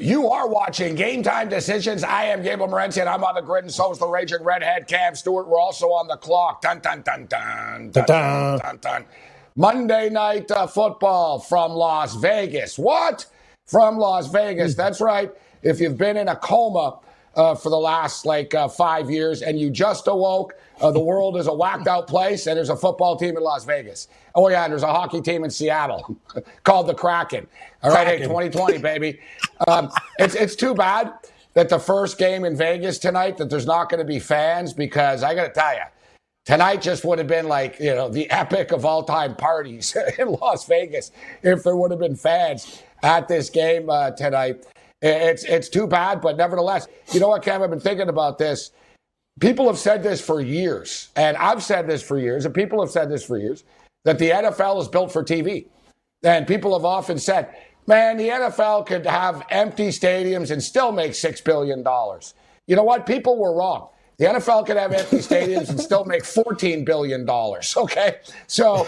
You are watching Game Time Decisions. I am Gabriel Morency, and I'm on the grid, and so is the Raging Redhead, Cam Stewart. We're also on the clock. Dun, dun, dun, dun, dun, dun, dun, dun. Monday night uh, football from Las Vegas. What? From Las Vegas. That's right. If you've been in a coma uh, for the last like uh, five years and you just awoke, uh, the world is a whacked out place, and there's a football team in Las Vegas. Oh, yeah, and there's a hockey team in Seattle called the Kraken. All right, Kraken. hey, 2020, baby. Um, it's, it's too bad that the first game in Vegas tonight that there's not going to be fans because I got to tell you, tonight just would have been like you know the epic of all time parties in Las Vegas if there would have been fans at this game uh, tonight. It's it's too bad, but nevertheless, you know what, Cam? I've been thinking about this. People have said this for years, and I've said this for years, and people have said this for years that the NFL is built for TV. And people have often said, man, the NFL could have empty stadiums and still make $6 billion. You know what? People were wrong. The NFL could have empty stadiums and still make $14 billion. Okay. So,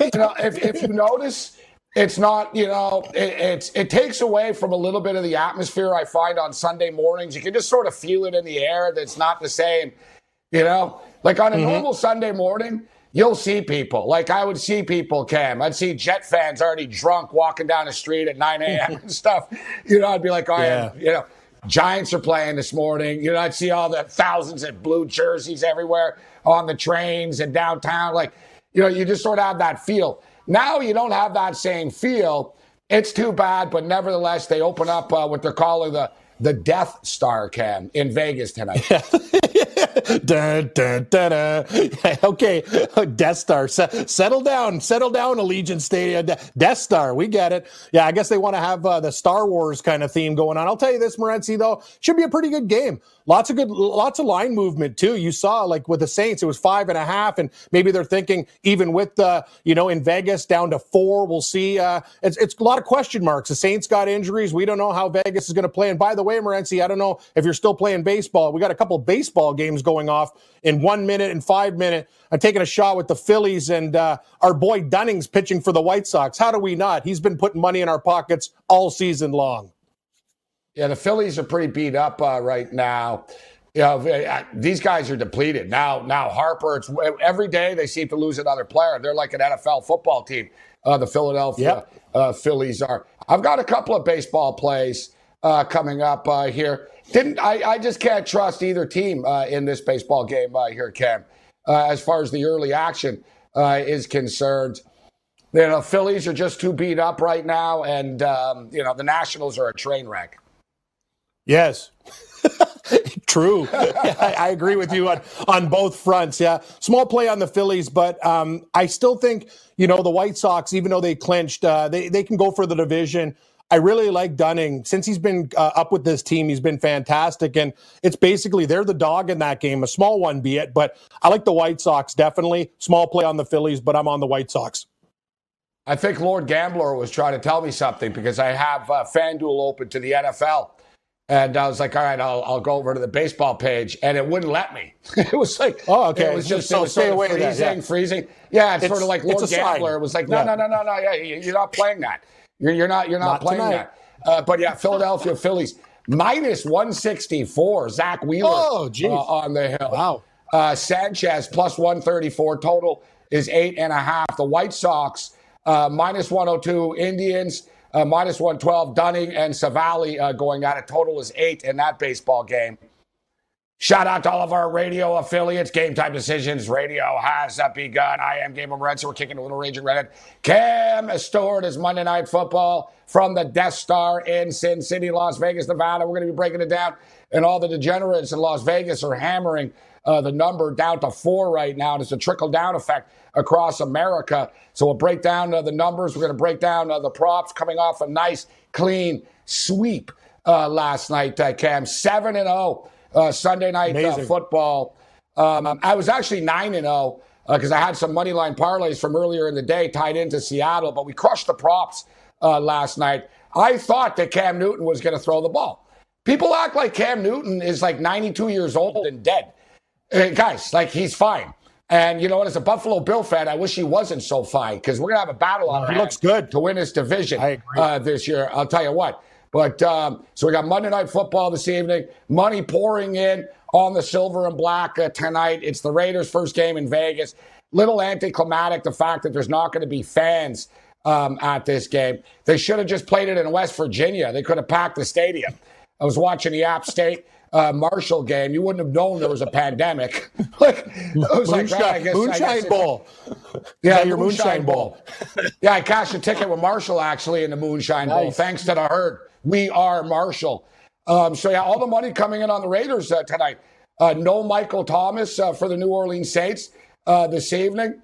you know, if, if you notice, it's not, you know, it, it's it takes away from a little bit of the atmosphere I find on Sunday mornings. You can just sort of feel it in the air that's not the same, you know. Like on a mm-hmm. normal Sunday morning, you'll see people. Like I would see people, Cam. I'd see Jet fans already drunk walking down the street at 9 a.m. and stuff. You know, I'd be like, oh, yeah. you know, Giants are playing this morning. You know, I'd see all the thousands of blue jerseys everywhere on the trains and downtown. Like, you know, you just sort of have that feel. Now you don't have that same feel. It's too bad, but nevertheless, they open up uh, what they're calling the the Death Star Cam in Vegas tonight. da, da, da, da. Okay, Death Star. S- settle down, settle down, Allegiant Stadium. De- Death Star, we get it. Yeah, I guess they want to have uh, the Star Wars kind of theme going on. I'll tell you this, Morency, though, should be a pretty good game. Lots of good, lots of line movement too. You saw like with the Saints, it was five and a half, and maybe they're thinking even with the, you know, in Vegas down to four. We'll see. Uh, it's it's a lot of question marks. The Saints got injuries. We don't know how Vegas is going to play. And by the way, Morency, I don't know if you're still playing baseball. We got a couple baseball games going off in one minute and five minute. I'm taking a shot with the Phillies and uh, our boy Dunning's pitching for the White Sox. How do we not? He's been putting money in our pockets all season long. Yeah, the Phillies are pretty beat up uh, right now. You know, uh, these guys are depleted now. Now Harper, it's every day they seem to lose another player. They're like an NFL football team. Uh, the Philadelphia yep. uh, Phillies are. I've got a couple of baseball plays uh, coming up uh, here. Didn't I, I? just can't trust either team in this baseball game here, Cam. as far as the early action is concerned, you know, Phillies are just too beat up right now, and um, you know the Nationals are a train wreck. Yes. True. I, I, agree with you on, on both fronts. Yeah. Small play on the Phillies, but um, I still think, you know, the White Sox, even though they clinched, uh, they, they can go for the division. I really like Dunning. Since he's been uh, up with this team, he's been fantastic. And it's basically they're the dog in that game, a small one be it. But I like the White Sox definitely. Small play on the Phillies, but I'm on the White Sox. I think Lord Gambler was trying to tell me something because I have uh, FanDuel open to the NFL. And I was like, all right, I'll, I'll go over to the baseball page. And it wouldn't let me. it was like, oh, okay. It was just, so it was stay away freezing, that, yeah. freezing. Yeah, it's, it's, sort of like Lord Gambler. It was like, no, yeah. no, no, no, no. Yeah, you're not playing that. You're, you're not, you're not, not playing tonight. that. Uh, but yeah, Philadelphia Phillies minus 164. Zack Wheeler oh, uh, on the hill. Wow. Uh, Sanchez plus 134. Total is eight and a half. The White Sox uh, minus 102. Indians uh, minus 112. Dunning and Civale uh, going at it. Total is eight in that baseball game. Shout out to all of our radio affiliates. Game Time Decisions Radio has begun. I am Game of Red, so We're kicking a little raging red. Cam Stewart is Monday Night Football from the Death Star in Sin City, Las Vegas, Nevada. We're going to be breaking it down. And all the degenerates in Las Vegas are hammering uh, the number down to four right now. And it's a trickle down effect across America. So we'll break down uh, the numbers. We're going to break down uh, the props coming off a nice, clean sweep uh, last night, uh, Cam. 7 and 0 uh, Sunday night football. Um, I was actually 9 and 0 because I had some money line parlays from earlier in the day tied into Seattle, but we crushed the props last night. I thought that Cam Newton was going to throw the ball. People act like Cam Newton is like 92 years old and dead. Uh, guys, like he's fine. And you know what? As a Buffalo Bill fan, I wish he wasn't so fine because we're gonna have a battle on. He looks good to win this division uh, this year. I'll tell you what. But um, so we got Monday Night Football this evening. Money pouring in on the silver and black uh, tonight. It's the Raiders' first game in Vegas. Little anticlimactic the fact that there's not going to be fans um, at this game. They should have just played it in West Virginia. They could have packed the stadium. I was watching the App State uh, Marshall game. You wouldn't have known there was a pandemic. like it was moonshine, like, I guess, moonshine I guess bowl. Yeah, your moonshine, moonshine bowl. bowl. yeah, I cashed a ticket with Marshall actually in the moonshine nice. bowl. Thanks to the herd. We are Marshall. Um, so yeah, all the money coming in on the Raiders uh, tonight. Uh, no Michael Thomas uh, for the New Orleans Saints uh, this evening.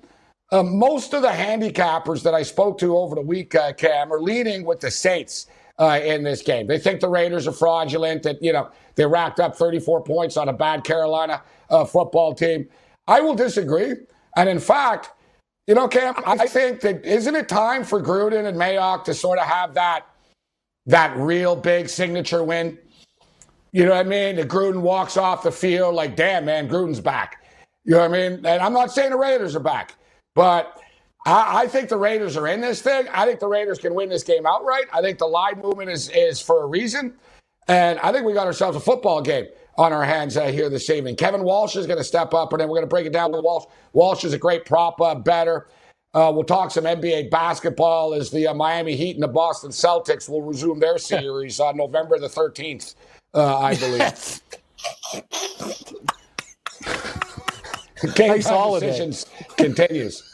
Uh, most of the handicappers that I spoke to over the week, uh, Cam, are leading with the Saints uh, in this game. They think the Raiders are fraudulent, that, you know, they racked up 34 points on a bad Carolina uh, football team. I will disagree. And in fact, you know, Cam, I think that isn't it time for Gruden and Mayock to sort of have that that real big signature win? You know what I mean? The Gruden walks off the field like, damn, man, Gruden's back. You know what I mean? And I'm not saying the Raiders are back. But I, I, think the Raiders are in this thing. I think the Raiders can win this game outright. I think the line movement is, is for a reason. And I think we got ourselves a football game on our hands uh, here this evening. Kevin Walsh is going to step up, and then we're going to break it down with Walsh. Walsh is a great prop uh, better. Uh, we'll talk some NBA basketball as the uh, Miami Heat and the Boston Celtics will resume their series on November the 13th, uh, I believe. Game nice decisions continues.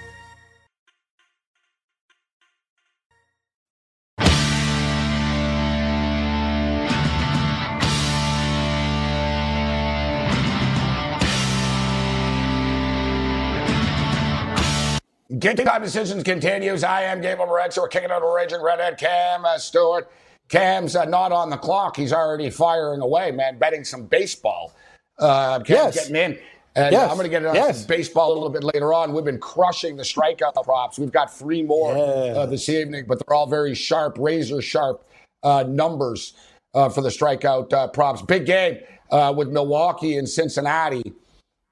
Game time decisions continues. I am Gabriel Morency. We're kicking out a raging redhead Cam uh, Stewart. Cam's uh, not on the clock. He's already firing away, man, betting some baseball. Uh, Cam's yes. getting in. And yes. I'm going to get into yes. baseball a little bit later on. We've been crushing the strikeout props. We've got three more uh, this evening, but they're all very sharp, razor sharp uh, numbers uh, for the strikeout uh, props. Big game uh, with Milwaukee and Cincinnati.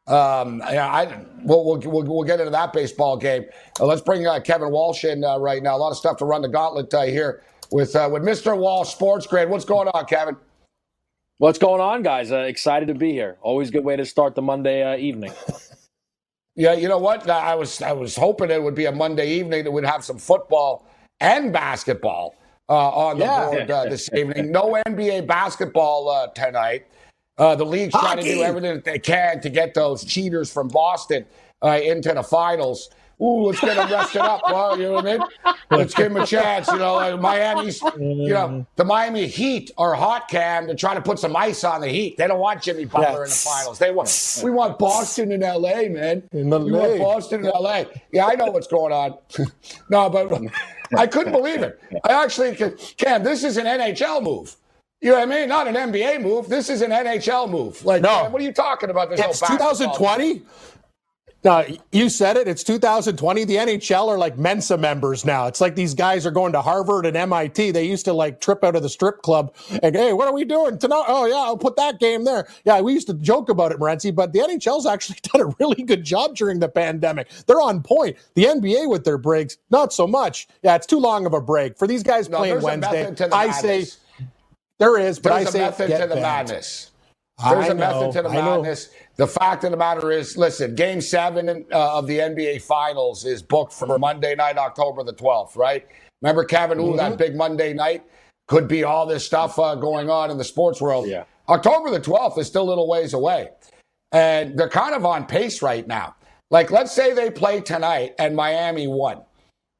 Um, I, we'll, we'll, we'll, we'll, get into that baseball game. Uh, let's bring uh, Kevin Walsh in uh, right now. A lot of stuff to run the gauntlet uh, here with uh, with Mr. Walsh Sports Grid. What's going on, Kevin? What's going on, guys? Uh, excited to be here. Always a good way to start the Monday evening. yeah, you know what? I was I was hoping it would be a Monday evening that we'd have some football and basketball on the yeah. board this evening. No NBA basketball tonight. Uh, the league's Hockey. trying to do everything that they can to get those cheaters from Boston uh, into the finals. Ooh, let's get them rested up. Well, you know what I mean? Let's give them a chance. You know, like Miami's, you know, the Miami Heat are hot cam to try to put some ice on the Heat. They don't want Jimmy Butler yes. in the finals. They want, we want Boston in LA, man. In we want Boston in LA. Yeah, I know what's going on. no, but I couldn't believe it. I actually, Cam, this is an NHL move. You know what I mean? Not an NBA move. This is an NHL move. Like, no. Man, what are you talking about? This it's 2020. No, you said it. It's 2020. The NHL are like Mensa members now. It's like these guys are going to Harvard and MIT. They used to like trip out of the strip club and hey, what are we doing tonight? Oh yeah, I'll put that game there. Yeah, we used to joke about it, Morency, but the NHL's actually done a really good job during the pandemic. They're on point. The NBA with their breaks, not so much. Yeah, it's too long of a break for these guys no, playing Wednesday. I say there is, but There's I say a method to the madness. There's I a know, method to the madness. The fact of the matter is, listen, Game Seven uh, of the NBA Finals is booked for Monday night, October the 12th. Right? Remember, Kevin? Mm-hmm. that big Monday night could be all this stuff uh, going on in the sports world. Yeah. October the 12th is still a little ways away. and they're kind of on pace right now. Like, let's say they play tonight and Miami won.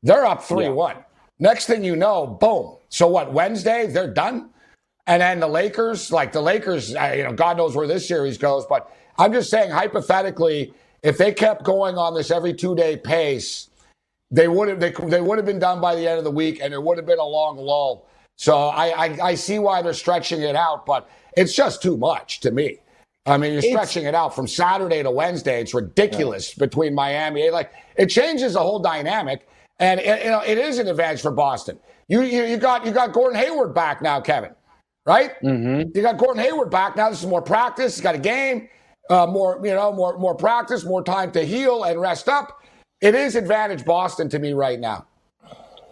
They're up 3 yeah. 1. Next thing you know, boom. So what, Wednesday, they're done? And then the Lakers, like the Lakers, you know, God knows where this series goes, but I'm just saying, hypothetically, if they kept going on this every two day pace, they would have they, they would have been done by the end of the week, and it would have been a long lull. So I, I, I see why they're stretching it out, but it's just too much to me. I mean, you're stretching it's, it out from Saturday to Wednesday. It's ridiculous yeah. between Miami. Like it changes the whole dynamic, and it, you know it is an advantage for Boston. You, you you got you got Gordon Hayward back now, Kevin. Right? Mm-hmm. You got Gordon Hayward back now. This is more practice. He's got a game, uh, more you know, more more practice, more time to heal and rest up. It is advantage Boston to me right now.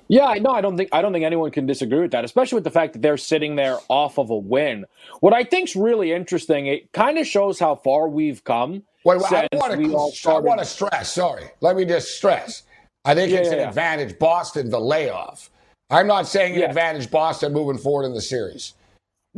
Yeah, no, I don't think I don't think anyone can disagree with that, especially with the fact that they're sitting there off of a win. What I think's really interesting, it kind of shows how far we've come. Wait, wait I want to I want to stress. Sorry, let me just stress. I think yeah, it's yeah, an yeah. advantage Boston the layoff. I'm not saying an advantage Boston moving forward in the series.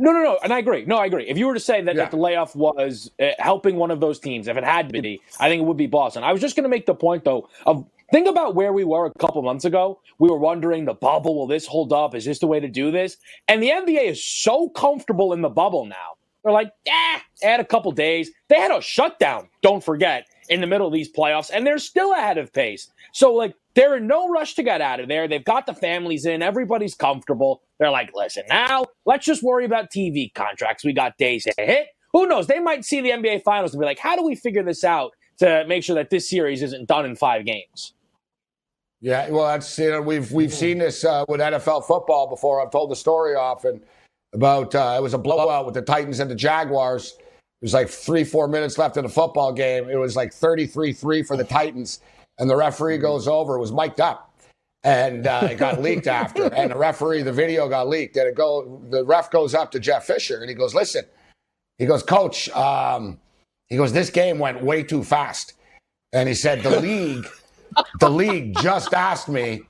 No, no, no, and I agree. No, I agree. If you were to say that, that the layoff was uh, helping one of those teams, if it had to be, I think it would be Boston. I was just going to make the point though of Think about where we were a couple months ago. We were wondering the bubble, will this hold up? Is this the way to do this? And the NBA is so comfortable in the bubble now. They're like, yeah, add a couple days. They had a shutdown, don't forget, in the middle of these playoffs, and they're still ahead of pace. So, like, they're in no rush to get out of there. They've got the families in, everybody's comfortable. They're like, listen, now let's just worry about TV contracts. We got days to hit. Who knows? They might see the NBA finals and be like, how do we figure this out to make sure that this series isn't done in five games? Yeah, well, that's you know we've we've seen this uh, with NFL football before. I've told the story often about uh, it was a blowout with the Titans and the Jaguars. It was like three four minutes left in the football game. It was like 33-3 for the Titans, and the referee goes over. It was mic'd up, and uh, it got leaked after. And the referee, the video got leaked. And it go the ref goes up to Jeff Fisher and he goes, "Listen," he goes, "Coach," um, he goes, "This game went way too fast," and he said the league the league just asked me.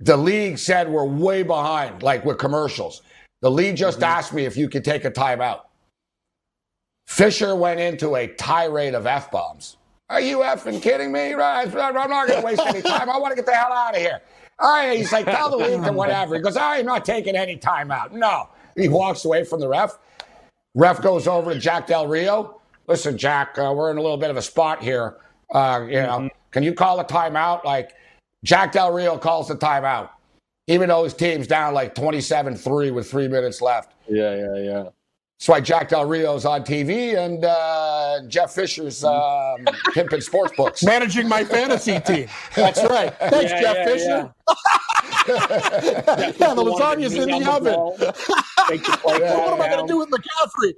The league said we're way behind, like with commercials. The league just mm-hmm. asked me if you could take a timeout. Fisher went into a tirade of f bombs. Are you effing kidding me? I'm not going to waste any time. I want to get the hell out of here. All right, he's like, tell the league to whatever. He goes, I'm not taking any time out. No. He walks away from the ref. Ref goes over to Jack Del Rio. Listen, Jack, uh, we're in a little bit of a spot here. Uh, you know, mm-hmm. Can you call a timeout? Like Jack Del Rio calls the timeout, even though his team's down like 27 3 with three minutes left. Yeah, yeah, yeah. That's why Jack Del Rio's on TV and uh, Jeff Fisher's um, pimping sports books. Managing my fantasy team. That's right. Thanks, yeah, Jeff yeah, Fisher. Yeah, yeah the lasagna's in the oven. what am I going to do with McCaffrey?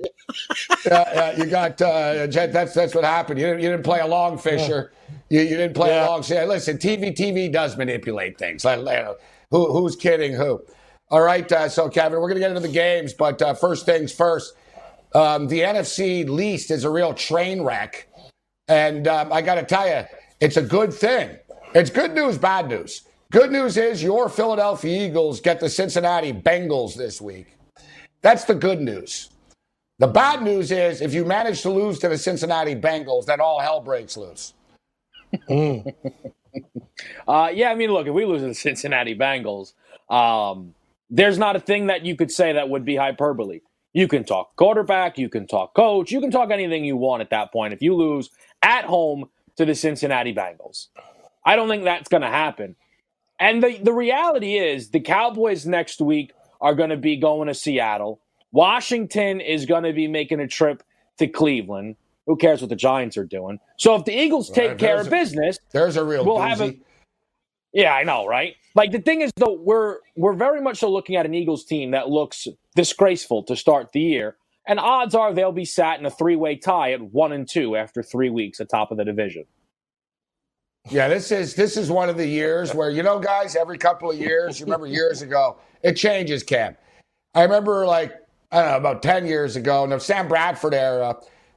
yeah, yeah, you got uh, that's that's what happened. You didn't, you didn't play along, Fisher. You, you didn't play yeah. along. Say, listen, TV TV does manipulate things. Like, you who, who's kidding who? All right, uh, so Kevin, we're going to get into the games, but uh, first things first. Um, the NFC least is a real train wreck, and um, I got to tell you, it's a good thing. It's good news, bad news. Good news is your Philadelphia Eagles get the Cincinnati Bengals this week. That's the good news. The bad news is if you manage to lose to the Cincinnati Bengals, then all hell breaks loose. Mm. uh, yeah, I mean, look, if we lose to the Cincinnati Bengals, um, there's not a thing that you could say that would be hyperbole. You can talk quarterback, you can talk coach, you can talk anything you want at that point. If you lose at home to the Cincinnati Bengals, I don't think that's going to happen. And the, the reality is, the Cowboys next week are going to be going to Seattle. Washington is going to be making a trip to Cleveland. Who cares what the Giants are doing? So if the Eagles take right, care of business, there's a real we'll doozy. have a. Yeah, I know, right? Like the thing is, though, we're we're very much so looking at an Eagles team that looks disgraceful to start the year, and odds are they'll be sat in a three-way tie at one and two after three weeks atop of the division. Yeah, this is this is one of the years where you know, guys, every couple of years, you remember years ago, it changes. Cam, I remember like I don't know about ten years ago, in the Sam Bradford era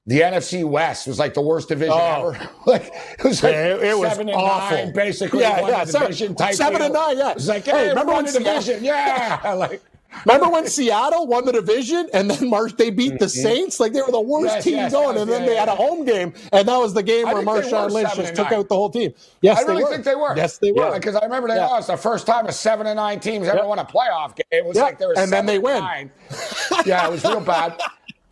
the NFC West was like the worst division oh. ever. like it was like yeah, it, it was seven awful. nine, basically. Yeah, yeah, seven, division type seven and nine. Yeah, it was like hey, hey remember when the division? Yeah, like Remember when Seattle won the division and then Marsh they beat the mm-hmm. Saints? Like they were the worst yes, team yes, going, yes, and then yeah, they yeah. had a home game, and that was the game I where Marshawn Lynch just took out the whole team. Yes, I really were. think they were. Yes, they were. Because I remember they lost the first time a seven and nine teams ever won a playoff game. It was like they were and then they win. yeah, it was real bad.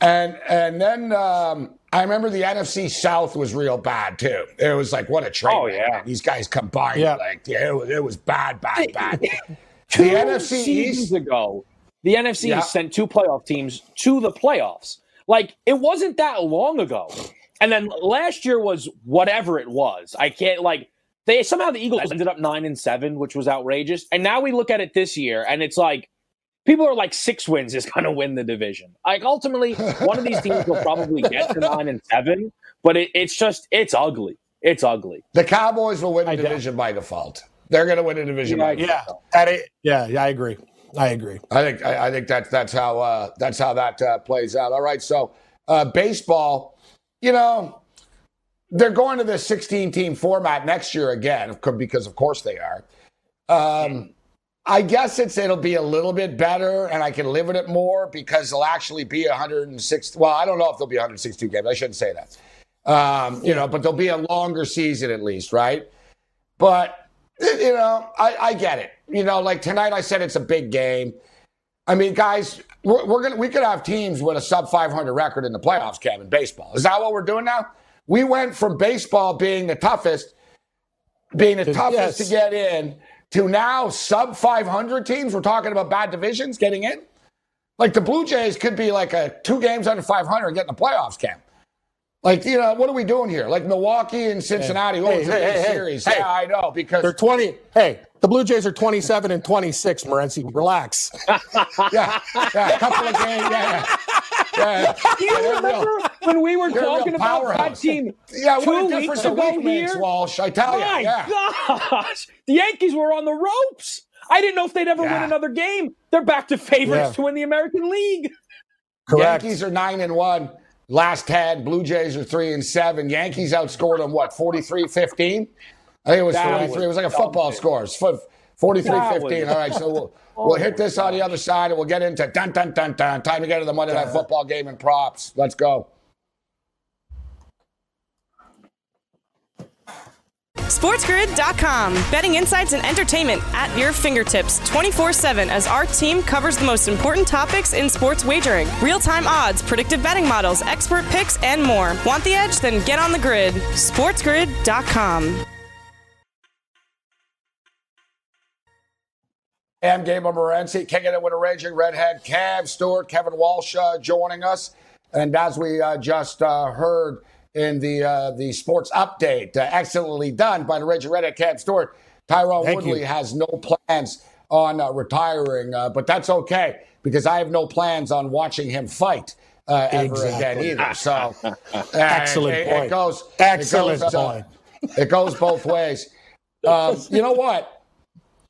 And and then um, I remember the NFC South was real bad too. It was like what a trade. Oh yeah, these guys combined. Yeah. like yeah, it was, it was bad, bad, bad. Two the NFC seasons East, ago, the NFC yeah. sent two playoff teams to the playoffs. Like it wasn't that long ago. And then last year was whatever it was. I can't like they somehow the Eagles ended up nine and seven, which was outrageous. And now we look at it this year, and it's like people are like six wins is going to win the division. Like ultimately, one of these teams will probably get to nine and seven, but it, it's just it's ugly. It's ugly. The Cowboys will win the I division by default. They're going to win a division. Yeah, yeah, yeah, yeah, yeah. I agree. I agree. I think I, I think that's that's how uh, that's how that uh, plays out. All right, so uh, baseball, you know, they're going to the 16 team format next year again because of course they are. Um, I guess it's it'll be a little bit better, and I can live with it more because it'll actually be 106. Well, I don't know if there'll be 162 games. I shouldn't say that. Um, you know, but there'll be a longer season at least, right? But you know, I, I get it. You know, like tonight I said it's a big game. I mean, guys, we're, we're, gonna we could have teams with a sub 500 record in the playoffs, Kevin. Baseball is that what we're doing now? We went from baseball being the toughest, being the toughest yes. to get in, to now sub 500 teams. We're talking about bad divisions getting in. Like the Blue Jays could be like a two games under 500 getting the playoffs, Cam. Like, you know, what are we doing here? Like Milwaukee and Cincinnati. Hey, oh, it's hey, a hey, series. Hey, yeah, I know. Because they're 20. Hey, the Blue Jays are 27 and 26, Morency. Relax. yeah, yeah, a couple of games. Yeah, yeah. Do you yeah, remember real, when we were talking about that team yeah, two weeks ago here? Makes, Walsh, I tell My you. Yeah. gosh. The Yankees were on the ropes. I didn't know if they'd ever yeah. win another game. They're back to favorites to win the American League. Correct. Yankees are 9 and 1. Last 10, Blue Jays are 3 and 7. Yankees outscored them, what, 43 15? I think it was that 43. Was it was like a football score. 43 15. All right, so we'll, we'll hit this on the other side and we'll get into dun dun dun dun. Time to get to the Monday Night Football game and props. Let's go. SportsGrid.com. Betting insights and entertainment at your fingertips 24 7 as our team covers the most important topics in sports wagering real time odds, predictive betting models, expert picks, and more. Want the edge? Then get on the grid. SportsGrid.com. I'm Gabriel Morency, kicking it with a raging redhead. Cam Stewart, Kevin Walsh uh, joining us. And as we uh, just uh, heard, in the uh, the sports update. Uh, excellently done by the Raging Redhead Cam Stewart. Tyron Thank Woodley you. has no plans on uh, retiring, uh, but that's okay because I have no plans on watching him fight uh, ever exactly. again either. So, excellent it, point. It goes, excellent it goes, uh, point. it goes both ways. Um, you know what?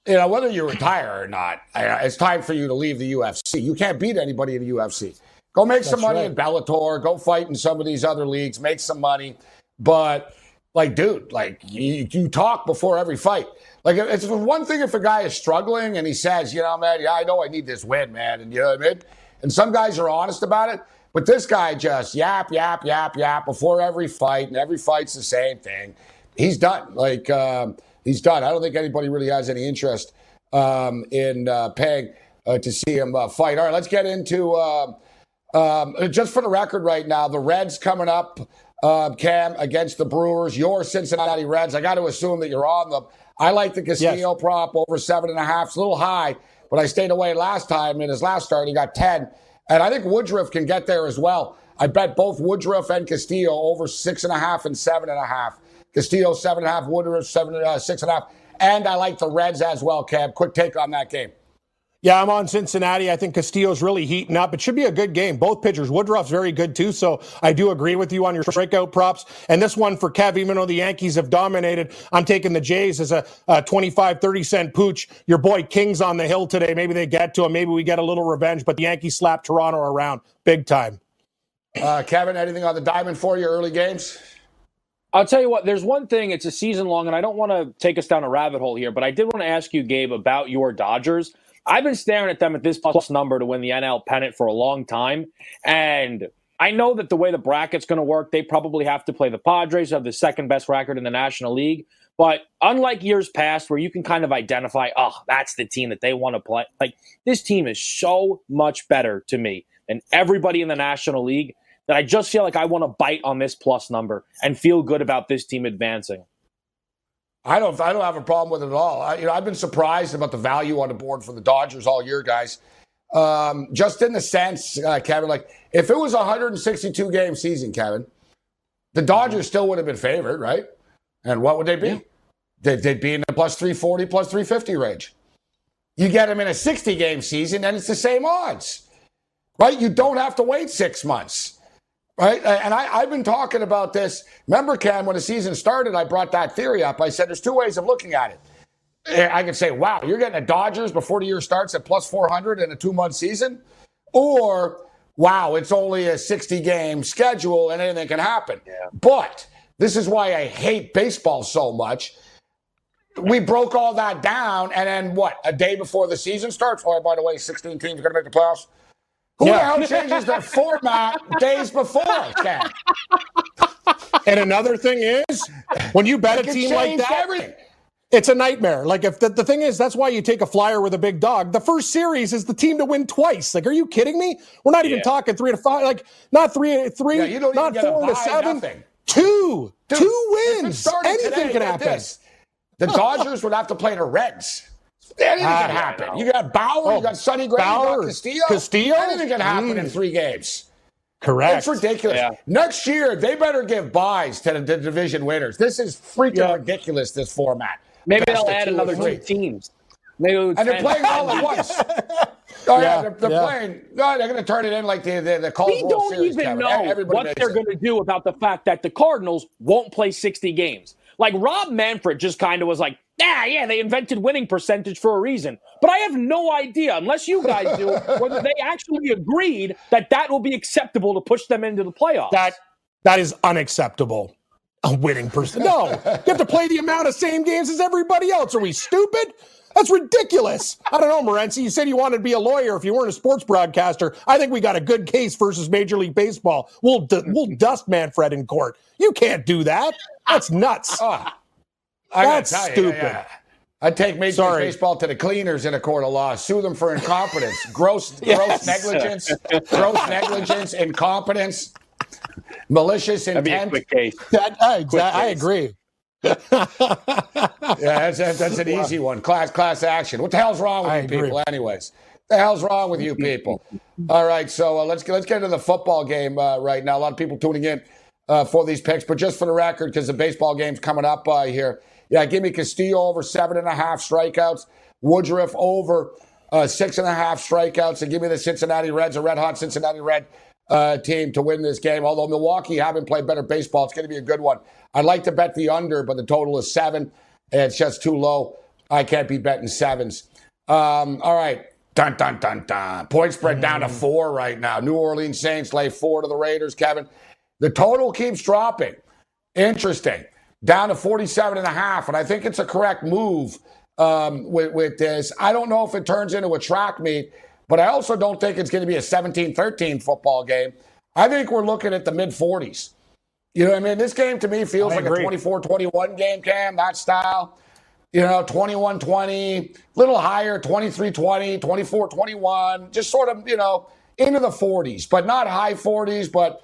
You know whether you retire or not, it's time for you to leave the UFC. You can't beat anybody in the UFC. Go make That's some money right. in Bellator. Go fight in some of these other leagues. Make some money. But like, dude, like you, you talk before every fight. Like it's one thing if a guy is struggling and he says, you know, man, yeah, I know I need this win, man, and you know what I mean. And some guys are honest about it, but this guy just yap, yap, yap, yap before every fight, and every fight's the same thing. He's done. Like um, he's done. I don't think anybody really has any interest um, in uh, paying uh, to see him uh, fight. All right, let's get into. Um, just for the record, right now, the Reds coming up, uh, Cam, against the Brewers. Your Cincinnati Reds. I got to assume that you're on them. I like the Castillo yes. prop over seven and a half. It's a little high, but I stayed away last time. In his last start, he got 10. And I think Woodruff can get there as well. I bet both Woodruff and Castillo over six and a half and seven and a half. Castillo seven and a half, Woodruff seven, uh, six and a half. And I like the Reds as well, Cam. Quick take on that game. Yeah, I'm on Cincinnati. I think Castillo's really heating up. It should be a good game. Both pitchers. Woodruff's very good too. So I do agree with you on your strikeout props. And this one for Kev, even though the Yankees have dominated, I'm taking the Jays as a, a 25, 30 cent pooch. Your boy King's on the hill today. Maybe they get to him. Maybe we get a little revenge, but the Yankees slap Toronto around big time. Uh, Kevin, anything on the diamond for your early games? I'll tell you what, there's one thing, it's a season long, and I don't want to take us down a rabbit hole here, but I did want to ask you, Gabe, about your Dodgers. I've been staring at them at this plus number to win the NL pennant for a long time. And I know that the way the bracket's going to work, they probably have to play the Padres, have the second best record in the National League. But unlike years past, where you can kind of identify, oh, that's the team that they want to play, like this team is so much better to me than everybody in the National League that I just feel like I want to bite on this plus number and feel good about this team advancing. I don't. I don't have a problem with it at all. I, you know, I've been surprised about the value on the board for the Dodgers all year, guys. Um, just in the sense, uh, Kevin, like if it was a 162 game season, Kevin, the Dodgers still would have been favored, right? And what would they be? Yeah. They'd, they'd be in the plus 340, plus 350 range. You get them in a 60 game season, and it's the same odds, right? You don't have to wait six months. Right. And I, have been talking about this. Remember, Cam, when the season started, I brought that theory up. I said there's two ways of looking at it. Eh, I could say, wow, you're getting the Dodgers before the year starts at plus 400 in a two month season. Or, wow, it's only a 60 game schedule and anything can happen. Yeah. But this is why I hate baseball so much. We broke all that down, and then what? A day before the season starts. Oh, by the way, 16 teams are going to make the playoffs. Who yeah. the hell changes their format days before, Ken? And another thing is, when you bet a team like that, everything. it's a nightmare. Like if the, the thing is, that's why you take a flyer with a big dog. The first series is the team to win twice. Like, are you kidding me? We're not even talking three to five. Like, not three, three, yeah, not four to seven. Nothing. Two, Dude, two wins. Anything today, can happen. This. The Dodgers would have to play the Reds. Anything uh, can happen. You got Bauer, oh, you got Sonny Gray, Bauer, you got Castillo. Castillo. Anything can happen mm. in three games. Correct. It's ridiculous. Yeah. Next year, they better give buys to the, the division winners. This is freaking yeah. ridiculous, this format. Maybe Best they'll add another two teams. Maybe and they're playing all at once. Oh yeah, yeah they're, they're yeah. playing. No, they're going to turn it in like the the, the College We don't Series, even Kevin. know Everybody what they're going to do about the fact that the Cardinals won't play 60 games. Like Rob Manfred just kind of was like, yeah, yeah, they invented winning percentage for a reason. But I have no idea, unless you guys do, whether they actually agreed that that will be acceptable to push them into the playoffs. That that is unacceptable. A winning person. No, you have to play the amount of same games as everybody else. Are we stupid? That's ridiculous. I don't know, Morency. You said you wanted to be a lawyer if you weren't a sports broadcaster. I think we got a good case versus Major League Baseball. We'll d- we'll dust Manfred in court. You can't do that. That's nuts. Oh, That's stupid. You, yeah. I'd take Major League Baseball to the cleaners in a court of law, sue them for incompetence, gross, yes. gross negligence, gross negligence, incompetence, malicious intent. That'd be a quick case. That, I, quick I case. agree. yeah, that's, that's an easy one. Class class action. What the hell's wrong with I you agree. people, anyways? The hell's wrong with you people? All right, so uh, let's get, let's get into the football game uh, right now. A lot of people tuning in uh, for these picks, but just for the record, because the baseball game's coming up uh, here. Yeah, give me Castillo over seven and a half strikeouts. Woodruff over uh, six and a half strikeouts, and give me the Cincinnati Reds, a red hot Cincinnati Red uh, team to win this game. Although Milwaukee haven't played better baseball, it's going to be a good one. I'd like to bet the under, but the total is seven. and It's just too low. I can't be betting sevens. Um, all right. Dun, dun, dun, dun. Point spread down to four right now. New Orleans Saints lay four to the Raiders, Kevin. The total keeps dropping. Interesting. Down to 47 and a half. And I think it's a correct move um, with, with this. I don't know if it turns into a track meet, but I also don't think it's going to be a 17 13 football game. I think we're looking at the mid 40s. You know what I mean? This game to me feels I like agree. a 24 21 game, Cam, that style. You know, 21 20, little higher, 23 20, 24 21, just sort of, you know, into the 40s, but not high 40s, but,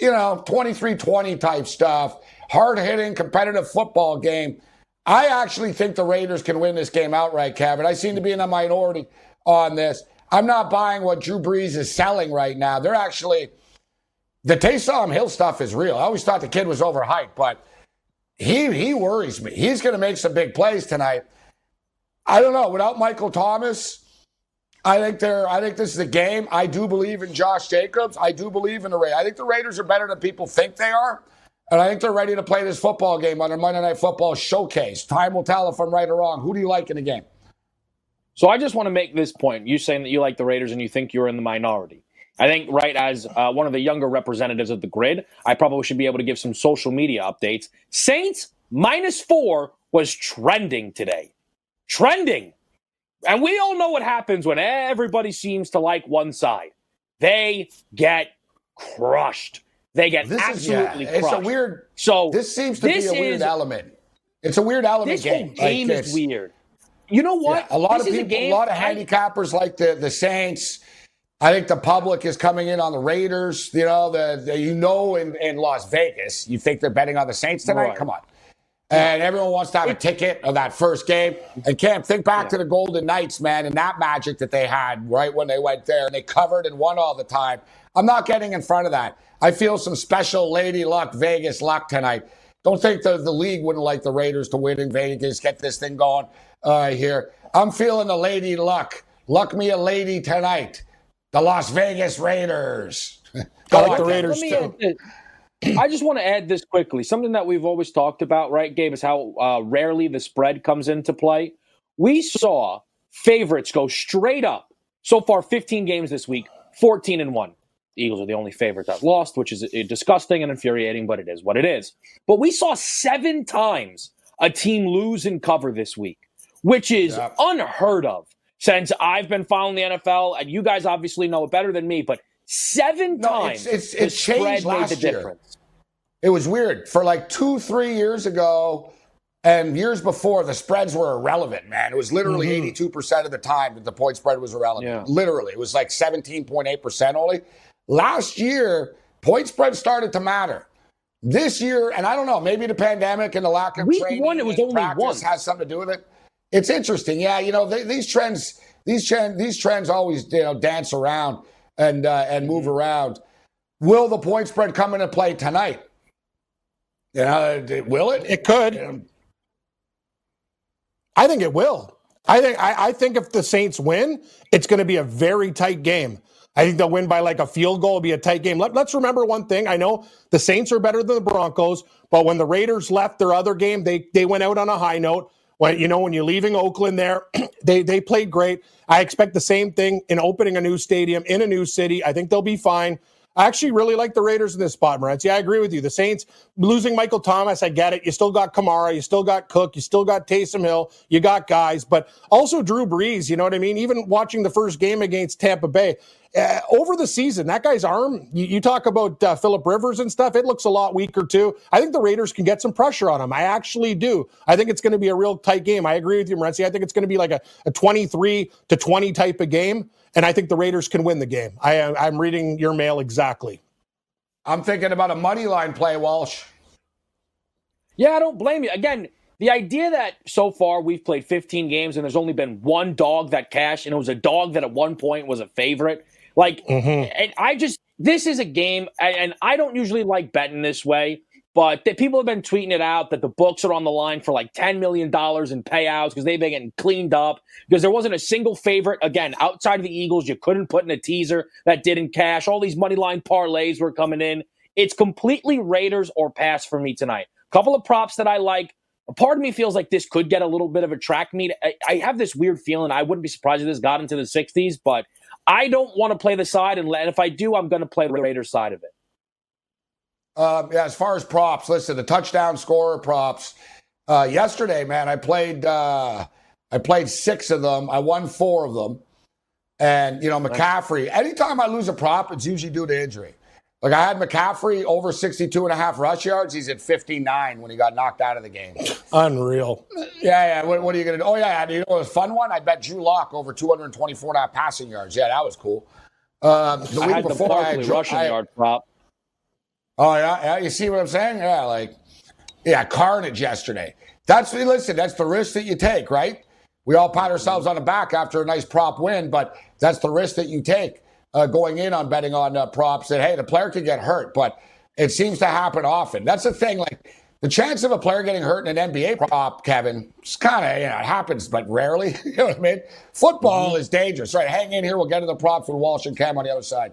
you know, 23 20 type stuff. Hard hitting, competitive football game. I actually think the Raiders can win this game outright, Kevin. I seem to be in a minority on this. I'm not buying what Drew Brees is selling right now. They're actually the Taysom Hill stuff is real. I always thought the kid was overhyped, but he he worries me. He's going to make some big plays tonight. I don't know. Without Michael Thomas, I think they're. I think this is a game. I do believe in Josh Jacobs. I do believe in the Raiders. I think the Raiders are better than people think they are, and I think they're ready to play this football game on their Monday Night Football showcase. Time will tell if I'm right or wrong. Who do you like in the game? So I just want to make this point. You saying that you like the Raiders and you think you're in the minority. I think, right, as uh, one of the younger representatives of the grid, I probably should be able to give some social media updates. Saints minus four was trending today. Trending. And we all know what happens when everybody seems to like one side. They get crushed. They get this absolutely is, yeah, crushed. It's a weird. So this seems to be a weird is, element. It's a weird element this game. Whole game like is weird. You know what? Yeah, a lot this of people, a, a, lot of handicappers like the the Saints. I think the public is coming in on the Raiders. You know, the, the you know in, in Las Vegas, you think they're betting on the Saints tonight? Right. Come on. And everyone wants to have a ticket of that first game. And Cam, think back yeah. to the Golden Knights, man, and that magic that they had right when they went there and they covered and won all the time. I'm not getting in front of that. I feel some special lady luck, Vegas luck tonight. Don't think the, the league wouldn't like the Raiders to win in Vegas, get this thing going uh, here. I'm feeling the lady luck. Luck me a lady tonight. The Las Vegas Raiders. I like the Raiders too. I just want to add this quickly. Something that we've always talked about, right, Gabe, is how uh, rarely the spread comes into play. We saw favorites go straight up so far 15 games this week, 14 and 1. The Eagles are the only favorite that lost, which is uh, disgusting and infuriating, but it is what it is. But we saw seven times a team lose and cover this week, which is yeah. unheard of since I've been following the NFL. And you guys obviously know it better than me, but seven no, times it's, it's, it changed last the year. difference. It was weird. For like two, three years ago, and years before, the spreads were irrelevant, man. It was literally mm-hmm. 82% of the time that the point spread was irrelevant. Yeah. Literally. It was like 17.8% only. Last year, point spread started to matter. This year, and I don't know, maybe the pandemic and the lack of Week training one, it was only one. has something to do with it. It's interesting. Yeah, you know, they, these trends, these, trend, these trends always, you know, dance around and, uh, and move mm-hmm. around. Will the point spread come into play tonight? You know, will it? It could. I think it will. I think I, I, think if the Saints win, it's going to be a very tight game. I think they'll win by like a field goal. It'll be a tight game. Let, us remember one thing. I know the Saints are better than the Broncos, but when the Raiders left their other game, they they went out on a high note. When you know when you're leaving Oakland, there they they played great. I expect the same thing in opening a new stadium in a new city. I think they'll be fine. I actually really like the Raiders in this spot, Morency. I agree with you. The Saints losing Michael Thomas, I get it. You still got Kamara, you still got Cook, you still got Taysom Hill, you got guys, but also Drew Brees. You know what I mean? Even watching the first game against Tampa Bay, uh, over the season, that guy's arm, you, you talk about uh, Philip Rivers and stuff, it looks a lot weaker too. I think the Raiders can get some pressure on him. I actually do. I think it's going to be a real tight game. I agree with you, Morency. I think it's going to be like a, a 23 to 20 type of game, and I think the Raiders can win the game. I, I'm reading your mail exactly. I'm thinking about a money line play, Walsh. Yeah, I don't blame you. Again, the idea that so far we've played 15 games and there's only been one dog that cashed, and it was a dog that at one point was a favorite. Like, mm-hmm. and I just this is a game, and I don't usually like betting this way, but people have been tweeting it out that the books are on the line for like ten million dollars in payouts because they've been getting cleaned up because there wasn't a single favorite again outside of the Eagles. You couldn't put in a teaser that didn't cash. All these money line parlays were coming in. It's completely Raiders or pass for me tonight. Couple of props that I like. A part of me feels like this could get a little bit of a track meet. I, I have this weird feeling. I wouldn't be surprised if this got into the 60s, but I don't want to play the side, and, if I do, I'm going to play the Raiders side of it. Uh, yeah, as far as props, listen, the touchdown scorer props. Uh, yesterday, man, I played. Uh, I played six of them. I won four of them, and you know McCaffrey. Anytime I lose a prop, it's usually due to injury. Like I had McCaffrey over 62 and a half rush yards. He's at 59 when he got knocked out of the game. Unreal. Yeah, yeah. What, what are you going to do? Oh, yeah. You know, a fun one. I bet Drew Lock over 224 and a half passing yards. Yeah, that was cool. Uh, the week I had before, the I had rushing I, yard prop. Oh, yeah, yeah. You see what I'm saying? Yeah, like, yeah, carnage yesterday. That's, listen, that's the risk that you take, right? We all pat ourselves on the back after a nice prop win, but that's the risk that you take uh, going in on betting on uh, props that hey, the player could get hurt, but it seems to happen often. That's the thing. Like the chance of a player getting hurt in an NBA prop, Kevin, it's kind of you know it happens, but rarely. you know what I mean? Football mm-hmm. is dangerous. Right? Hang in here. We'll get to the props with Walsh and Cam on the other side.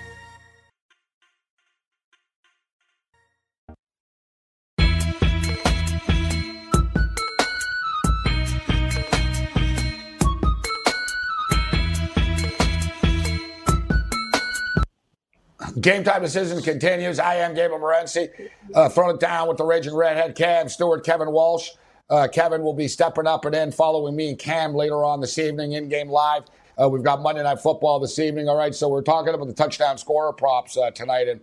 Game time decision continues. I am Gabriel Morency. Uh, throwing it down with the Raging Redhead, Cam Stewart, Kevin Walsh. Uh, Kevin will be stepping up and in, following me and Cam later on this evening in game live. Uh, we've got Monday Night Football this evening. All right, so we're talking about the touchdown scorer props uh, tonight, and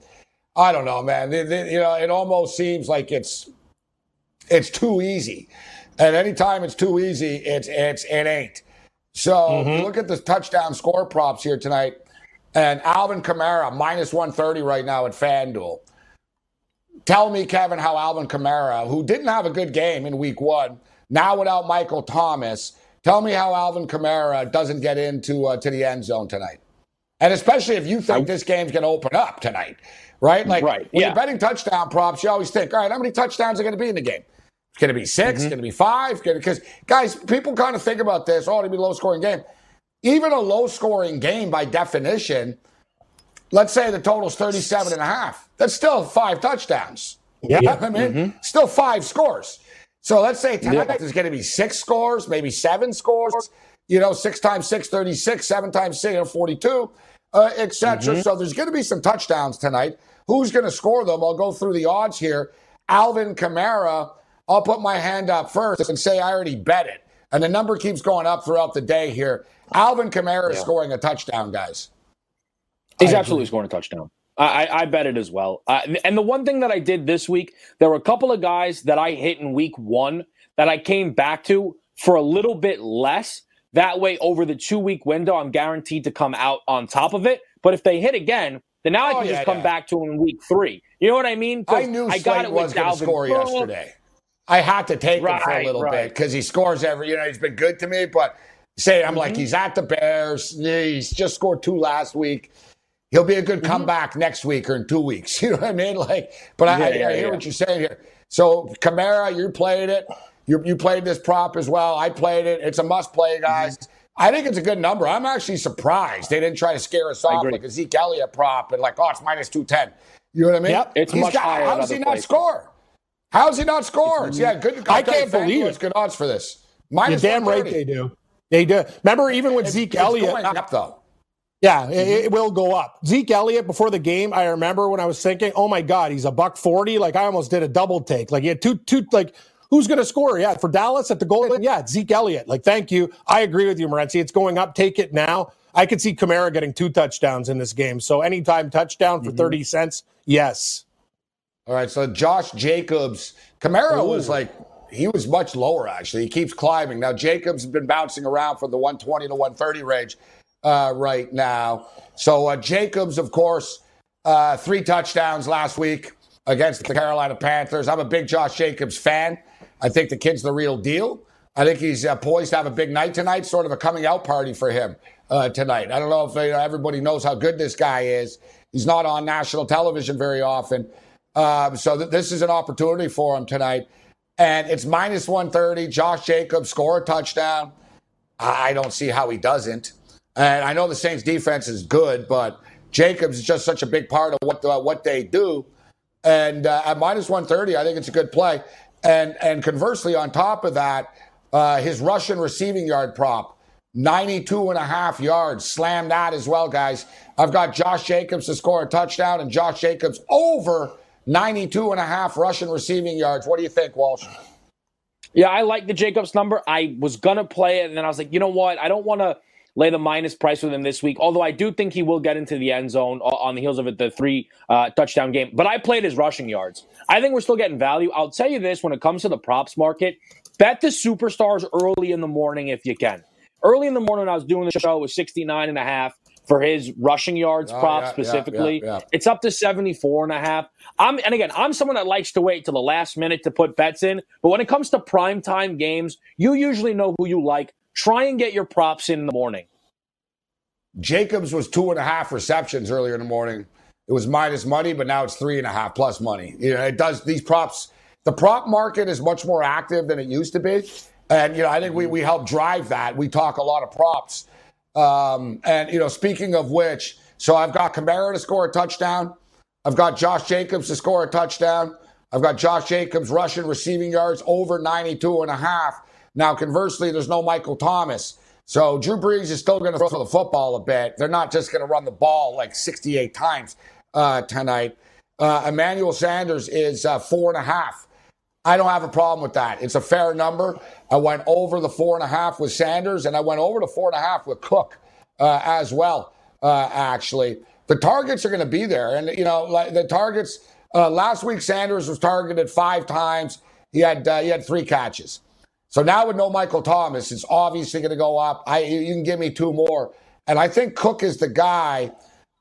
I don't know, man. you know, it almost seems like it's it's too easy, and anytime it's too easy, it's it's it ain't. So mm-hmm. look at the touchdown score props here tonight, and Alvin Kamara minus one thirty right now at FanDuel. Tell me, Kevin, how Alvin Kamara, who didn't have a good game in Week One, now without Michael Thomas Tell me how Alvin Kamara doesn't get into uh, to the end zone tonight, and especially if you think I, this game's going to open up tonight, right? Like right, when yeah. you're betting touchdown props, you always think, all right, how many touchdowns are going to be in the game? It's going to be 6 mm-hmm. It's going to be five. Because guys, people kind of think about this. Oh, it'll be a low scoring game. Even a low scoring game, by definition, let's say the total's 37 and a half. That's still five touchdowns. Yeah, I mean, mm-hmm. still five scores. So let's say tonight yeah. there's going to be six scores, maybe seven scores. You know, six times six, 36, seven times six, 42, uh, etc. Mm-hmm. So there's going to be some touchdowns tonight. Who's going to score them? I'll go through the odds here. Alvin Kamara, I'll put my hand up first and say I already bet it. And the number keeps going up throughout the day here. Alvin Kamara yeah. is scoring a touchdown, guys. He's absolutely scoring a touchdown. I, I bet it as well. Uh, and the one thing that I did this week, there were a couple of guys that I hit in week one that I came back to for a little bit less. That way, over the two week window, I'm guaranteed to come out on top of it. But if they hit again, then now oh, I can yeah, just come yeah. back to them in week three. You know what I mean? I knew I got it was going to score yesterday. I had to take right, him for a little right. bit because he scores every. You know, he's been good to me, but say I'm mm-hmm. like he's at the Bears. He's just scored two last week. He'll be a good mm-hmm. comeback next week or in two weeks. You know what I mean? Like, but yeah, I, yeah, I, hear yeah. what you're saying here. So Kamara, you played it. You, you played this prop as well. I played it. It's a must play, guys. Mm-hmm. I think it's a good number. I'm actually surprised they didn't try to scare us off like a Zeke Elliott prop and like, oh, it's minus 210. You know what I mean? Yep, it's He's much got, higher. How does he not score? How's he not score? yeah, good. I can't believe it. It's good odds for this. Minus You're damn right they do. They do. Remember, even with Zeke Elliott. Up, though. Yeah, mm-hmm. it, it, will go up. Zeke Elliott before the game, I remember when I was thinking, oh my God, he's a buck 40. Like I almost did a double take. Like he had two, two, like who's going to score? Yeah, for Dallas at the goal line. Yeah, Zeke Elliott. Like, thank you. I agree with you, Morency. It's going up. Take it now. I could see Kamara getting two touchdowns in this game. So anytime touchdown for mm-hmm. 30 cents, yes. All right. So Josh Jacobs, Kamara Ooh. was like, he was much lower, actually. He keeps climbing. Now, Jacobs has been bouncing around from the 120 to 130 range uh, right now. So uh, Jacobs, of course, uh, three touchdowns last week against the Carolina Panthers. I'm a big Josh Jacobs fan. I think the kid's the real deal. I think he's uh, poised to have a big night tonight, sort of a coming out party for him uh, tonight. I don't know if you know, everybody knows how good this guy is. He's not on national television very often. Um, so th- this is an opportunity for him tonight. And it's minus 130. Josh Jacobs score a touchdown. I don't see how he doesn't. And I know the Saints defense is good, but Jacobs is just such a big part of what the, what they do. And uh, at minus 130, I think it's a good play. And and conversely, on top of that, uh, his rushing receiving yard prop, 92 and a half yards. Slam that as well, guys. I've got Josh Jacobs to score a touchdown and Josh Jacobs over 92 and a half rushing receiving yards. What do you think, Walsh? Yeah, I like the Jacobs number. I was going to play it, and then I was like, you know what? I don't want to lay the minus price with him this week. Although I do think he will get into the end zone on the heels of it, the three uh, touchdown game. But I played his rushing yards. I think we're still getting value. I'll tell you this: when it comes to the props market, bet the superstars early in the morning if you can. Early in the morning, I was doing the show, it was 69 and a half for his rushing yards oh, prop yeah, specifically. Yeah, yeah, it's up to 74 and a half. I'm and again, I'm someone that likes to wait till the last minute to put bets in, but when it comes to prime time games, you usually know who you like. Try and get your props in the morning. Jacobs was two and a half receptions earlier in the morning. It was minus money, but now it's three and a half plus money. You know, it does these props. The prop market is much more active than it used to be, and you know, I think we mm-hmm. we help drive that. We talk a lot of props, um, and you know, speaking of which, so I've got Kamara to score a touchdown. I've got Josh Jacobs to score a touchdown. I've got Josh Jacobs rushing receiving yards over 92 and a half. Now, conversely, there's no Michael Thomas. So Drew Brees is still going to throw the football a bit. They're not just going to run the ball like 68 times uh, tonight. Uh, Emmanuel Sanders is uh, four and a half. I don't have a problem with that. It's a fair number. I went over the four and a half with Sanders, and I went over the four and a half with Cook uh, as well. Uh, actually, the targets are going to be there, and you know, like the targets. Uh, last week, Sanders was targeted five times. He had uh, he had three catches. So now with no Michael Thomas, it's obviously going to go up. I you can give me two more, and I think Cook is the guy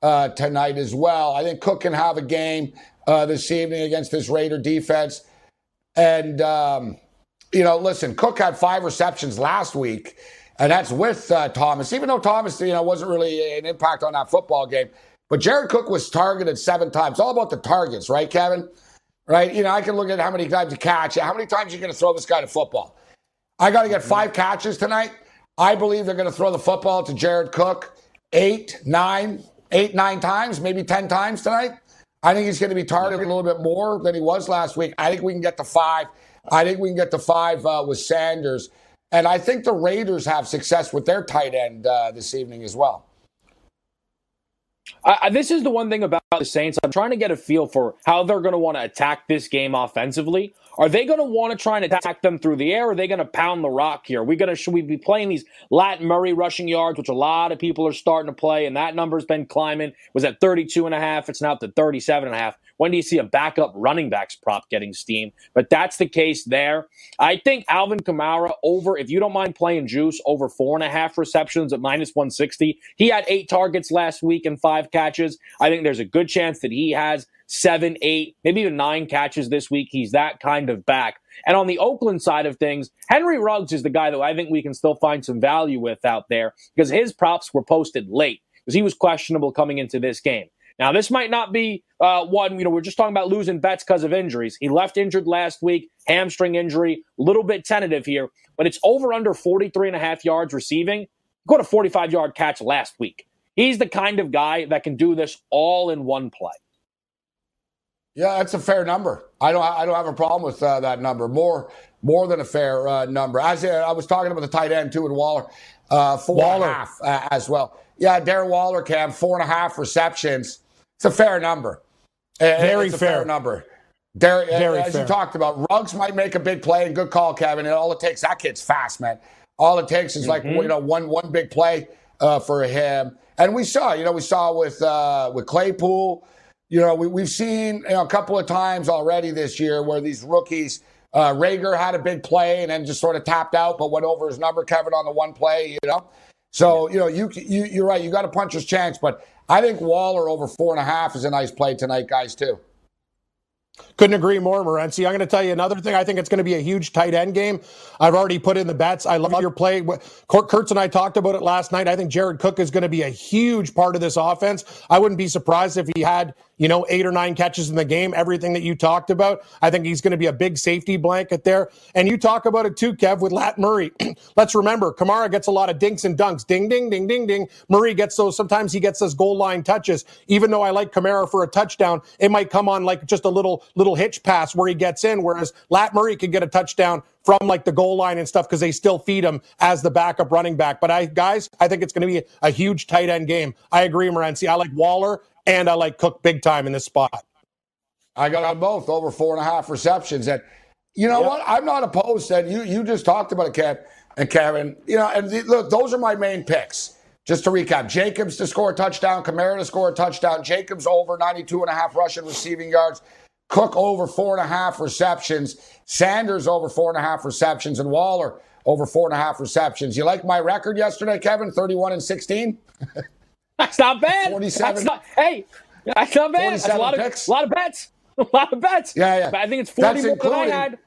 uh, tonight as well. I think Cook can have a game uh, this evening against this Raider defense. And, um, you know, listen, Cook had five receptions last week, and that's with uh, Thomas, even though Thomas, you know, wasn't really an impact on that football game. But Jared Cook was targeted seven times. It's all about the targets, right, Kevin? Right? You know, I can look at how many times you catch, it. how many times you're going to throw this guy to football. I got to get five catches tonight. I believe they're going to throw the football to Jared Cook eight, nine, eight, nine times, maybe 10 times tonight. I think he's going to be targeted a little bit more than he was last week. I think we can get to five. I think we can get to five uh, with Sanders. And I think the Raiders have success with their tight end uh, this evening as well. I, this is the one thing about the Saints. I'm trying to get a feel for how they're going to want to attack this game offensively. Are they going to want to try and attack them through the air? Or are they going to pound the rock here? Are we going to should we be playing these Lat Murray rushing yards, which a lot of people are starting to play, and that number's been climbing. It was at 32 and a half. It's now up to 37 and a half. When do you see a backup running backs prop getting steam? But that's the case there. I think Alvin Kamara over, if you don't mind playing juice, over four and a half receptions at minus 160. He had eight targets last week and five catches. I think there's a good chance that he has seven, eight, maybe even nine catches this week. He's that kind of back. And on the Oakland side of things, Henry Ruggs is the guy that I think we can still find some value with out there because his props were posted late because he was questionable coming into this game. Now, this might not be uh, one, you know, we're just talking about losing bets because of injuries. He left injured last week, hamstring injury, a little bit tentative here, but it's over under 43 and a half yards receiving. Got a 45 yard catch last week. He's the kind of guy that can do this all in one play. Yeah, that's a fair number. I don't. I don't have a problem with uh, that number. More, more than a fair uh, number. As uh, I was talking about the tight end too, and Waller, uh, four Waller. and a half uh, as well. Yeah, Darren Waller, Cam, four and a half receptions. It's a fair number. Very fair. fair. number. Very as fair. you talked about, Ruggs might make a big play and good call, Kevin. And all it takes, that kid's fast, man. All it takes is mm-hmm. like you know one one big play uh, for him. And we saw, you know, we saw with with Claypool. You know, we, we've seen you know, a couple of times already this year where these rookies, uh, Reagor had a big play and then just sort of tapped out, but went over his number, Kevin, on the one play, you know. So, you know, you, you, you're right. You got a puncher's chance, but I think Waller over four and a half is a nice play tonight, guys, too. Couldn't agree more, Morency. I'm going to tell you another thing. I think it's going to be a huge tight end game. I've already put in the bets. I love your play. Kurtz and I talked about it last night. I think Jared Cook is going to be a huge part of this offense. I wouldn't be surprised if he had you know, eight or nine catches in the game, everything that you talked about. I think he's going to be a big safety blanket there. And you talk about it too, Kev, with Lat Murray. Let's remember, Kamara gets a lot of dinks and dunks. Ding, ding, ding, ding, ding. Murray gets those, sometimes he gets those goal line touches. Even though I like Kamara for a touchdown, it might come on like just a little, little hitch pass where he gets in, whereas Lat Murray could get a touchdown from like the goal line and stuff because they still feed him as the backup running back. But I, guys, I think it's going to be a, huge tight end game. I agree, Morency. I like Waller and I like Cook big time in this spot. I got on both over four and a half receptions. And you know yep. what? I'm not opposed. And you you just talked about it, Kev and Kevin. You know, and the, look, those are my main picks. Just to recap, Jacobs to score a touchdown, Kamara to score a touchdown, Jacobs over 92 and a half rushing receiving yards, Cook over four and a half receptions, Sanders over four and a half receptions, and Waller over four and a half receptions. You like my record yesterday, Kevin? 31 and 16? That's not bad. 47. That's not, hey, that's not bad. That's a lot picks. of a lot of bets. A lot of bets. Yeah, yeah. But I think it's 40 more than I had.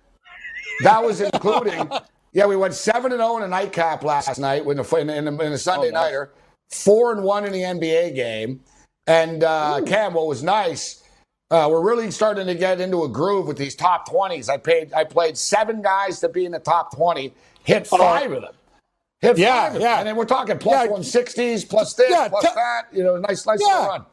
That was including. yeah, we went seven and zero in a nightcap last night in the in, in, in a Sunday oh, nice. nighter. Four and one in the NBA game. And uh, Cam, what was nice, uh, we're really starting to get into a groove with these top twenties. I paid, I played seven guys to be in the top twenty, hit five of them. Hit yeah, yeah. And then we're talking plus yeah. 160s, plus this, yeah, plus t- that. You know, nice, nice yeah. run.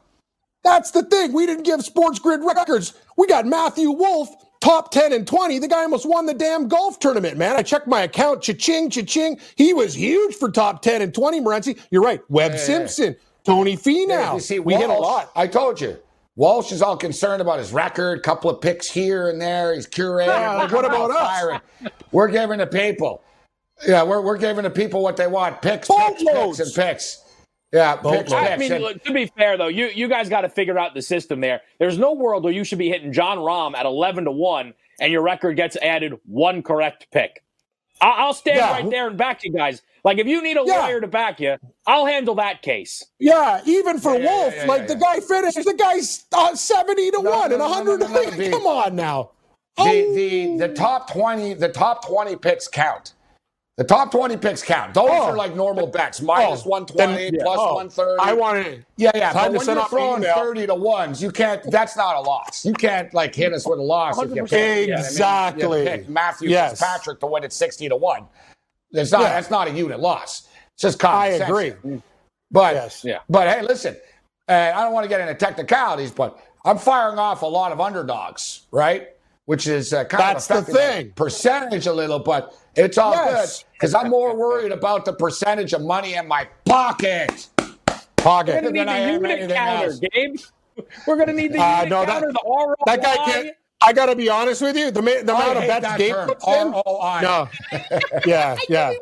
That's the thing. We didn't give SportsGrid records. We got Matthew Wolff, top 10 and 20. The guy almost won the damn golf tournament, man. I checked my account. Cha-ching, cha-ching. He was huge for top 10 and 20, Morency. You're right. Webb Simpson, Tony Finau. see, we Walsh, hit a lot. I told you. Walsh is all concerned about his record, couple of picks here and there. He's curating. Yeah, what about us? We're giving the people, yeah, we're, we're giving the people what they want: picks, picks, picks, and picks. Yeah, picks, I mean, and, look, to be fair though, you you guys got to figure out the system there. There's no world where you should be hitting Jon Rahm at 11 to one, and your record gets added one correct pick. I- will stand yeah. right there and back you guys. Like if you need a yeah. lawyer to back you, I'll handle that case. Yeah, even for yeah, Wolff, like the guy finished, the guy's uh, seventy to no, one no, and hundred. No, no, come on now. The, oh. the the top twenty the top twenty picks count. The top 20 picks count. Those oh. are like normal bets. Minus oh. 120, yeah. plus oh. 130. I want to. Yeah, yeah. But when you're throwing 30 to ones, you can't, that's not a loss. You can't like hit us with a loss if you pick. Exactly. You pick Matthew yes. Fitzpatrick to win at 60 to 1. It's not, yeah. That's not a unit loss. It's just common I sense. agree. But, yes. yeah. but hey, listen, uh, I don't want to get into technicalities, but I'm firing off a lot of underdogs, right? Which is uh, kind That's of the thing. percentage a little, but it's all yes. good because I'm more worried about the percentage of money in my pocket. Pocket. We're going to need the unit counter, else. Gabe. We're going to need the uh, unit no, counter, that, the ROI. That guy can't. I got to be honest with you. The, the amount of bets Gabe puts in. ROI. No. yeah, yeah.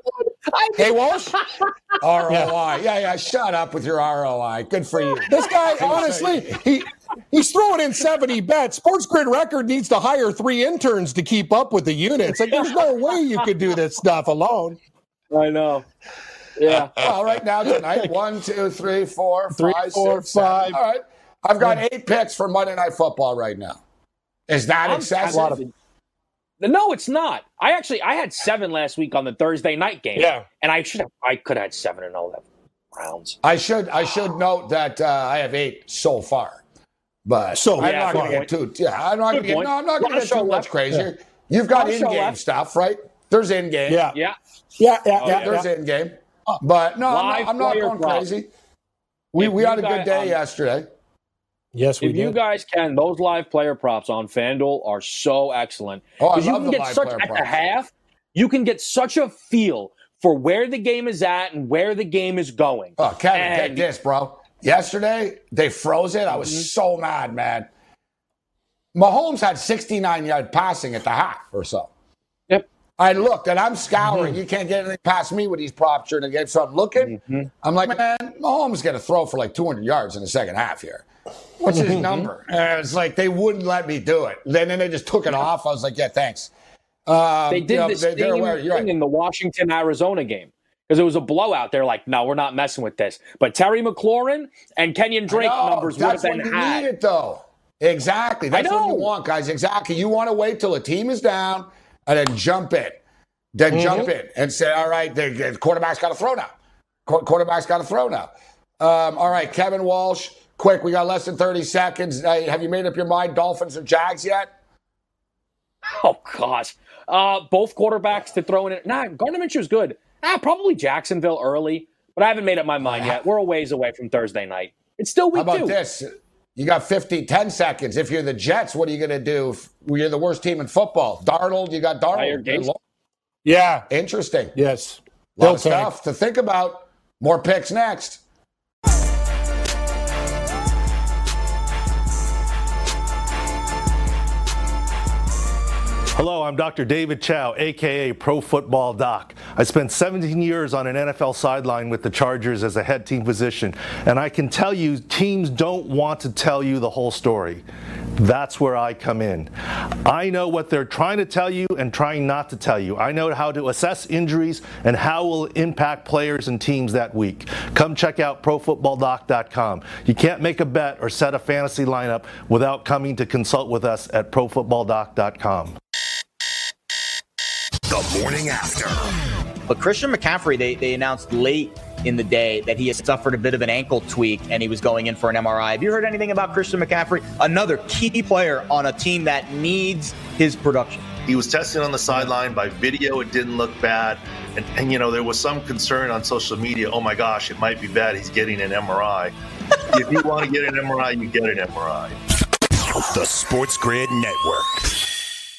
Hey, Walsh? ROI. Yeah. yeah, yeah. Shut up with your ROI. Good for you. This guy, honestly, he he's throwing in 70 bets. SportsGrid Record needs to hire three interns to keep up with the units. Like, there's no way you could do this stuff alone. I know. Yeah. All right, now tonight, one, two, three, four, three, five, four, six, five. Seven. All right. I've got eight picks for Monday Night Football right now. Is that I'm, excessive? No, it's not. I actually I had seven last week on the Thursday night game. Yeah, and I should have I could have had seven and all that rounds. I should I should note that uh, I have eight so far, but so I'm yeah, not going to get too. Yeah, I'm not going to get. No, I'm not going to get too much crazier. Yeah. You've got in-game stuff, right? There's in-game. Yeah, yeah, yeah, yeah. Oh, yeah there's yeah. in-game, but no, I'm not, I'm not, going crazy. We we had a good day um, yesterday. Yes, we if did. you guys can, those live player props on FanDuel are so excellent. Oh, I you love can the get live such player at props. the half. You can get such a feel for where the game is at and where the game is going. Oh, Kevin, and, get this, bro. Yesterday they froze it. I was mm-hmm. so mad, man. Mahomes had 69 yard passing at the half or so. Yep. I looked and I'm scouring. Mm-hmm. You can't get anything past me with these props during the game. So I'm looking. Mm-hmm. I'm like, man, Mahomes is going to throw for like 200 yards in the second half here. What's his number? And it's like they wouldn't let me do it. Then, then they just took it off. I was like, yeah, thanks. Um, they did you know, thing right. in the Washington Arizona game because it was a blowout. They're like, no, we're not messing with this. But Terry McLaurin and Kenyon Drake numbers would have been you had. Need it though. Exactly. That's what you want, guys. Exactly. You want to wait till a team is down and then jump in. Then mm-hmm. jump in and say, all right, the, the quarterback's got to throw now. Qu- quarterback's got to throw now. Um, all right, Kevin Walsh Quick, we got less than 30 seconds. Uh, have you made up your mind, Dolphins or Jags yet? Oh, gosh. Uh, both quarterbacks to throw in it. Nah, Gardner Minshew's good. Ah, probably Jacksonville early, but I haven't made up my mind yet. We're a ways away from Thursday night. It's still week How about two. this? You got 50, 10 seconds. If you're the Jets, what are you going to do? If you're the worst team in football. Darnold, you got Darnold. Yeah. Interesting. Yes. A lot of stuff to think about. More picks next. Hello, I'm Dr. David Chao, aka Pro Football Doc. I spent 17 years on an NFL sideline with the Chargers as a head team physician, and I can tell you teams don't want to tell you the whole story. That's where I come in. I know what they're trying to tell you and trying not to tell you. I know how to assess injuries and how will impact players and teams that week. Come check out profootballdoc.com. You can't make a bet or set a fantasy lineup without coming to consult with us at profootballdoc.com. The morning after. But Christian McCaffrey, they, they announced late in the day that he has suffered a bit of an ankle tweak and he was going in for an MRI. Have you heard anything about Christian McCaffrey? Another key player on a team that needs his production. He was tested on the sideline by video. It didn't look bad. And, and, you know, there was some concern on social media oh my gosh, it might be bad. He's getting an MRI. if you want to get an MRI, you get an MRI. The SportsGrid Network.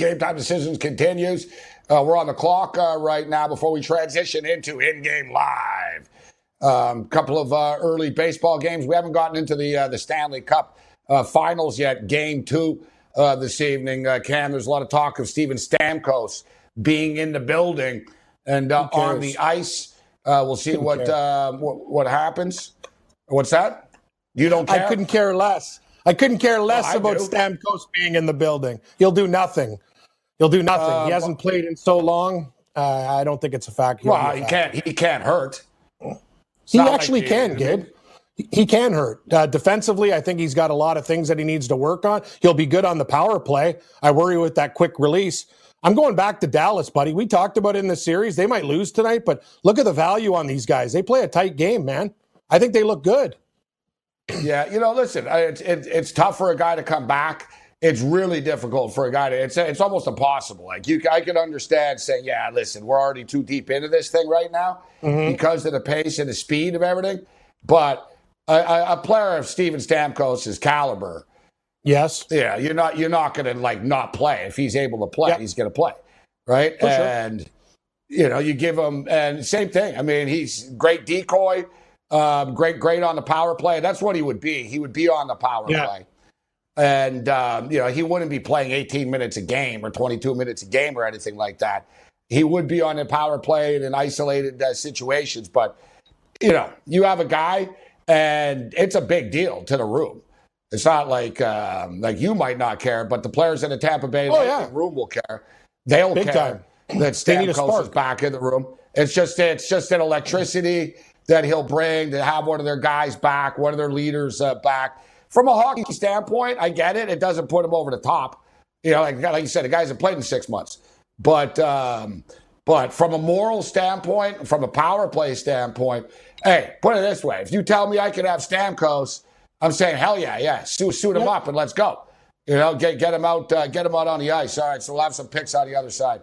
Game time decisions continues. Uh, we're on the clock uh, right now before we transition into in game live. A um, couple of uh, early baseball games. We haven't gotten into the uh, the Stanley Cup uh, finals yet. Game two uh, this evening. Cam, there's a lot of talk of Steven Stamkos being in the building and on the ice. we'll see what, what, what happens. What's that? You don't care? I couldn't care less. I couldn't care less about do. Stamkos being in the building. He'll do nothing. He'll do nothing. Uh, he hasn't well, played in so long. Uh, I don't think it's a fact. He'll well, he can't. He can't hurt. It's he actually like can, Gabe. He can hurt. Uh, defensively, I think he's got a lot of things that he needs to work on. He'll be good on the power play. I worry with that quick release. I'm going back to Dallas, buddy. We talked about it in the series. They might lose tonight, but look at the value on these guys. They play a tight game, man. I think they look good. Yeah, you know, listen, it's, it's, it's tough for a guy to come back. It's really difficult for a guy to it's it's almost impossible. Like you i can understand saying yeah listen we're already too deep into this thing right now mm-hmm. because of the pace and the speed of everything. But a, a player of steven stamkos' caliber yes. yeah you're not you're not going to like not play. If he's able to play yep. he's going to play right? For and sure. you know you give him and same thing. I mean he's great decoy um, great great on the power play that's what he would be he would be on the power yeah. play and, um, you know, he wouldn't be playing 18 minutes a game or 22 minutes a game or anything like that. He would be on the power play in isolated uh, situations. But, you know, you have a guy and it's a big deal to the room. It's not like um, like you might not care, but the players in the Tampa Bay oh, yeah. room will care. They'll big care time. that Stamkos is back in the room. It's just it's just an electricity that he'll bring to have one of their guys back, one of their leaders uh, back from a hockey standpoint, I get it. It doesn't put him over the top. You know, like, like you said, the guys have played in six months. But um, but from a moral standpoint, from a power play standpoint, hey, put it this way: if you tell me I could have Stamkos, I'm saying hell yeah, yeah, suit, suit him up and let's go. You know, get get him out, uh, get him out on the ice. All right, so we'll have some picks on the other side.